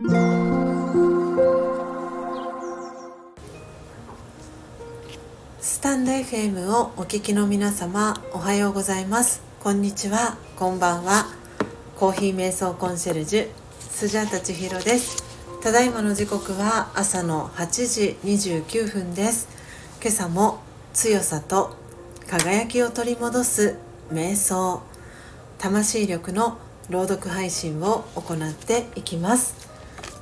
スタンド FM をお聞きの皆様おはようございます。こんにちは。こんばんは。コーヒー瞑想コンシェルジュスジャータ千尋です。ただいまの時刻は朝の8時29分です。今朝も強さと輝きを取り戻す瞑想魂力の朗読配信を行っていきます。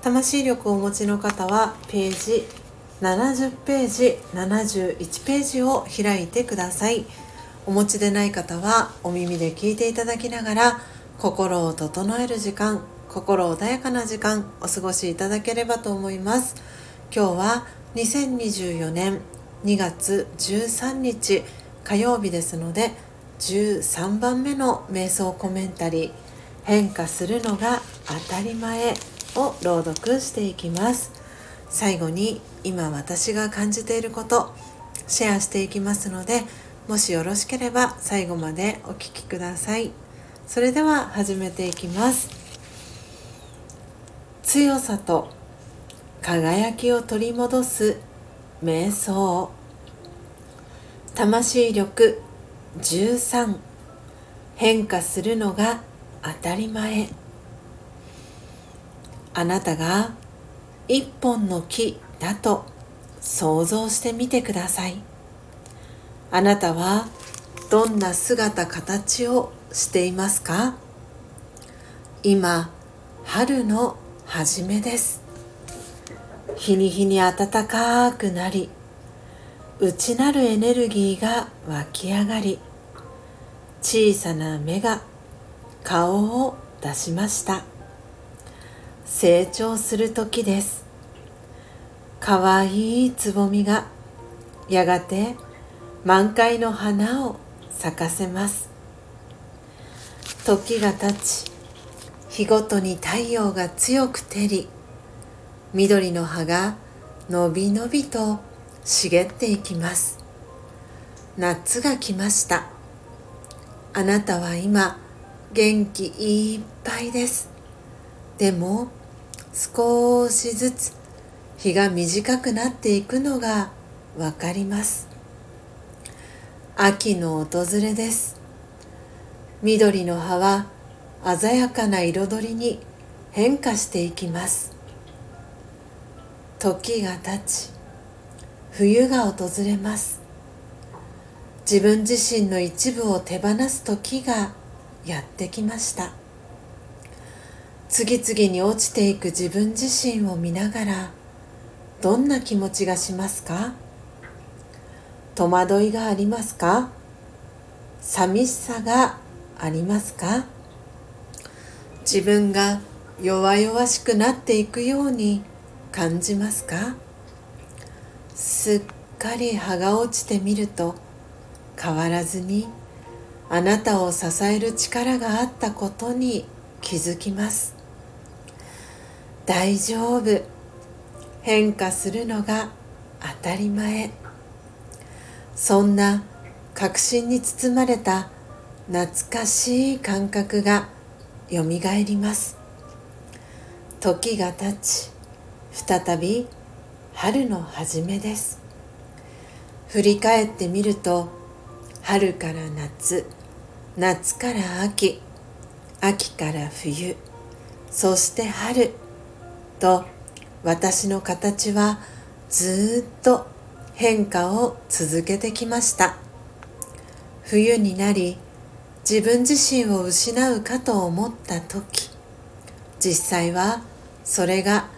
魂力をお持ちの方はページ70ページ71ページを開いてください。お持ちでない方はお耳で聞いていただきながら心を整える時間心穏やかな時間お過ごしいただければと思います。今日は2024年2月13日火曜日ですので13番目の瞑想コメンタリー。変化するのが当たり前。を朗読していきます。最後に今私が感じていることシェアしていきますのでもしよろしければ最後までお聴きください。それでは始めていきます。強さと輝きを取り戻す瞑想。魂力13変化するのが当たり前。あなたが一本の木だと想像してみてください。あなたはどんな姿形をしていますか？今春の初めです。日に日に暖かくなり内なるエネルギーが湧き上がり小さな芽が顔を出しました。成長する時です。かわいいつぼみがやがて満開の花を咲かせます。時が経ち日ごとに太陽が強く照り緑の葉がのびのびと茂っていきます。夏が来ました。あなたは今元気いっぱいです。でも少しずつ日が短くなっていくのがわかります。秋の訪れです。緑の葉は鮮やかな彩りに変化していきます。時が経ち冬が訪れます。自分自身の一部を手放す時がやってきました。次々に落ちていく自分自身を見ながらどんな気持ちがしますか？戸惑いがありますか？寂しさがありますか？自分が弱々しくなっていくように感じますか？すっかり葉が落ちてみると変わらずにあなたを支える力があったことに気づきます。大丈夫。変化するのが当たり前。そんな確信に包まれた懐かしい感覚がよみがえります。時が経ち再び春の初めです。振り返ってみると春から夏夏から秋秋から冬そして春。と私の形はずっと変化を続けてきました。冬になり自分自身を失うかと思った時実際はそれが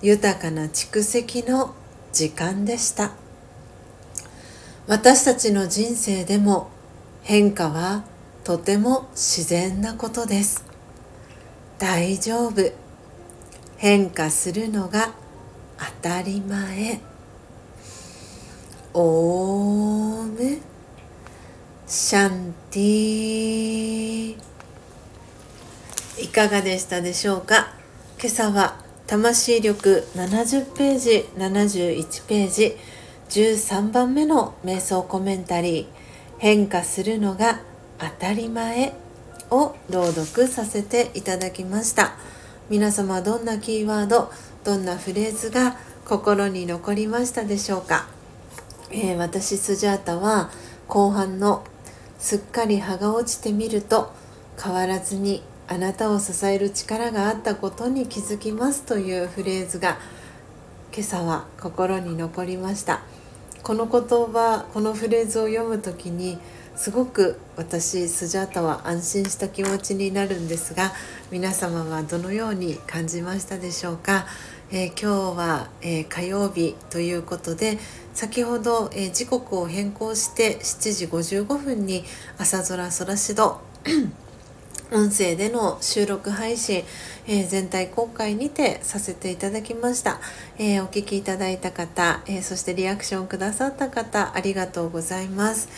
豊かな蓄積の時間でした。私たちの人生でも変化はとても自然なことです。大丈夫。変化するのが当たり前。オーム。シャンティいかがでしたでしょうか？今朝は魂力70ページ71ページ13番目の瞑想コメンタリー変化するのが当たり前を朗読させていただきました。皆様どんなキーワードどんなフレーズが心に残りましたでしょうか、えー、私スジャータは後半の「すっかり葉が落ちてみると変わらずにあなたを支える力があったことに気づきます」というフレーズが今朝は心に残りました。この言葉このフレーズを読む時にすごく私スジャータは安心した気持ちになるんですが皆様はどのように感じましたでしょうか、えー、今日は、えー、火曜日ということで先ほど、えー、時刻を変更して7時55分に朝空空しど音声での収録配信、えー、全体公開にてさせていただきました、えー、お聞きいただいた方、えー、そしてリアクションくださった方ありがとうございます、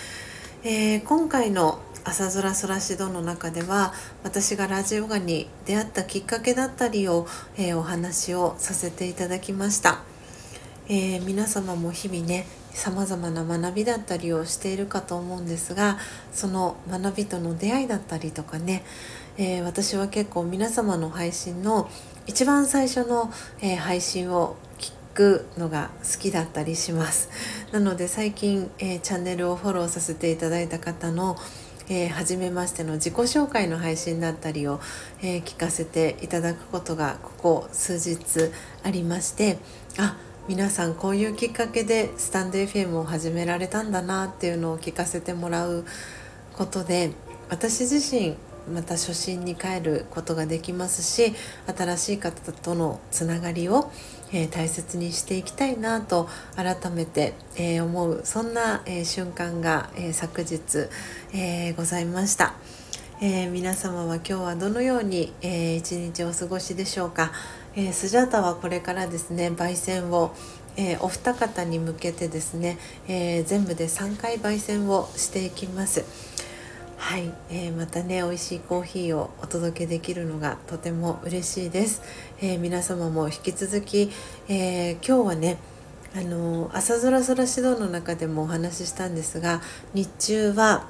え今回の朝空空しどの中では私がラジオガに出会ったきっかけだったりを、えお話をさせていただきました、え皆様も日々ねさまざまな学びだったりをしているかと思うんですがその学びとの出会いだったりとかね、えー、私は結構皆様の配信の一番最初の、え、配信を聞くのが好きだったりします。なので最近、えー、チャンネルをフォローさせていただいた方のえー、初めましての自己紹介の配信だったりを、えー、聞かせていただくことがここ数日ありましてあ皆さんこういうきっかけでスタンド FM を始められたんだなっていうのを聞かせてもらうことで私自身また初心に帰ることができますし新しい方とのつながりを、えー、大切にしていきたいなと改めて、えー、思うそんな、えー、瞬間が、え昨日、えございました。え皆様は今日はどのように、え一日お過ごしでしょうか。えー、スジャータはこれからですね焙煎を、えー、お二方に向けてですね、えー、全部で3回焙煎をしていきますはい、えー、またね美味しいコーヒーをお届けできるのがとても嬉しいです、え皆様も引き続き、え今日はねあの朝空空指導の中でもお話ししたんですが日中は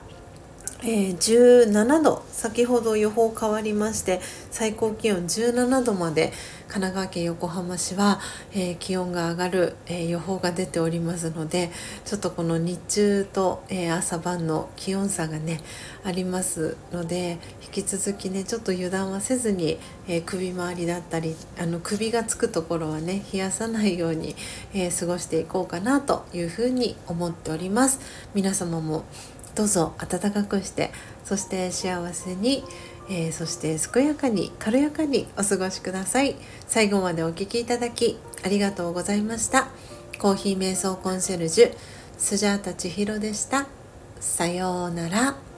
えー、17度先ほど予報変わりまして最高気温17度まで神奈川県横浜市は、えー、気温が上がる、えー、予報が出ておりますのでちょっとこの日中と、え朝晩の気温差がねありますので引き続きねちょっと油断はせずに、え首周りだったりあの首がつくところはね冷やさないように、え過ごしていこうかなというふうに思っております。皆様もどうぞ暖かくしてそして幸せに、えー、そして健やかに軽やかにお過ごしください。最後までお聴きいただきありがとうございました。コーヒー瞑想コンシェルジュスジャータ千尋でした。さようなら。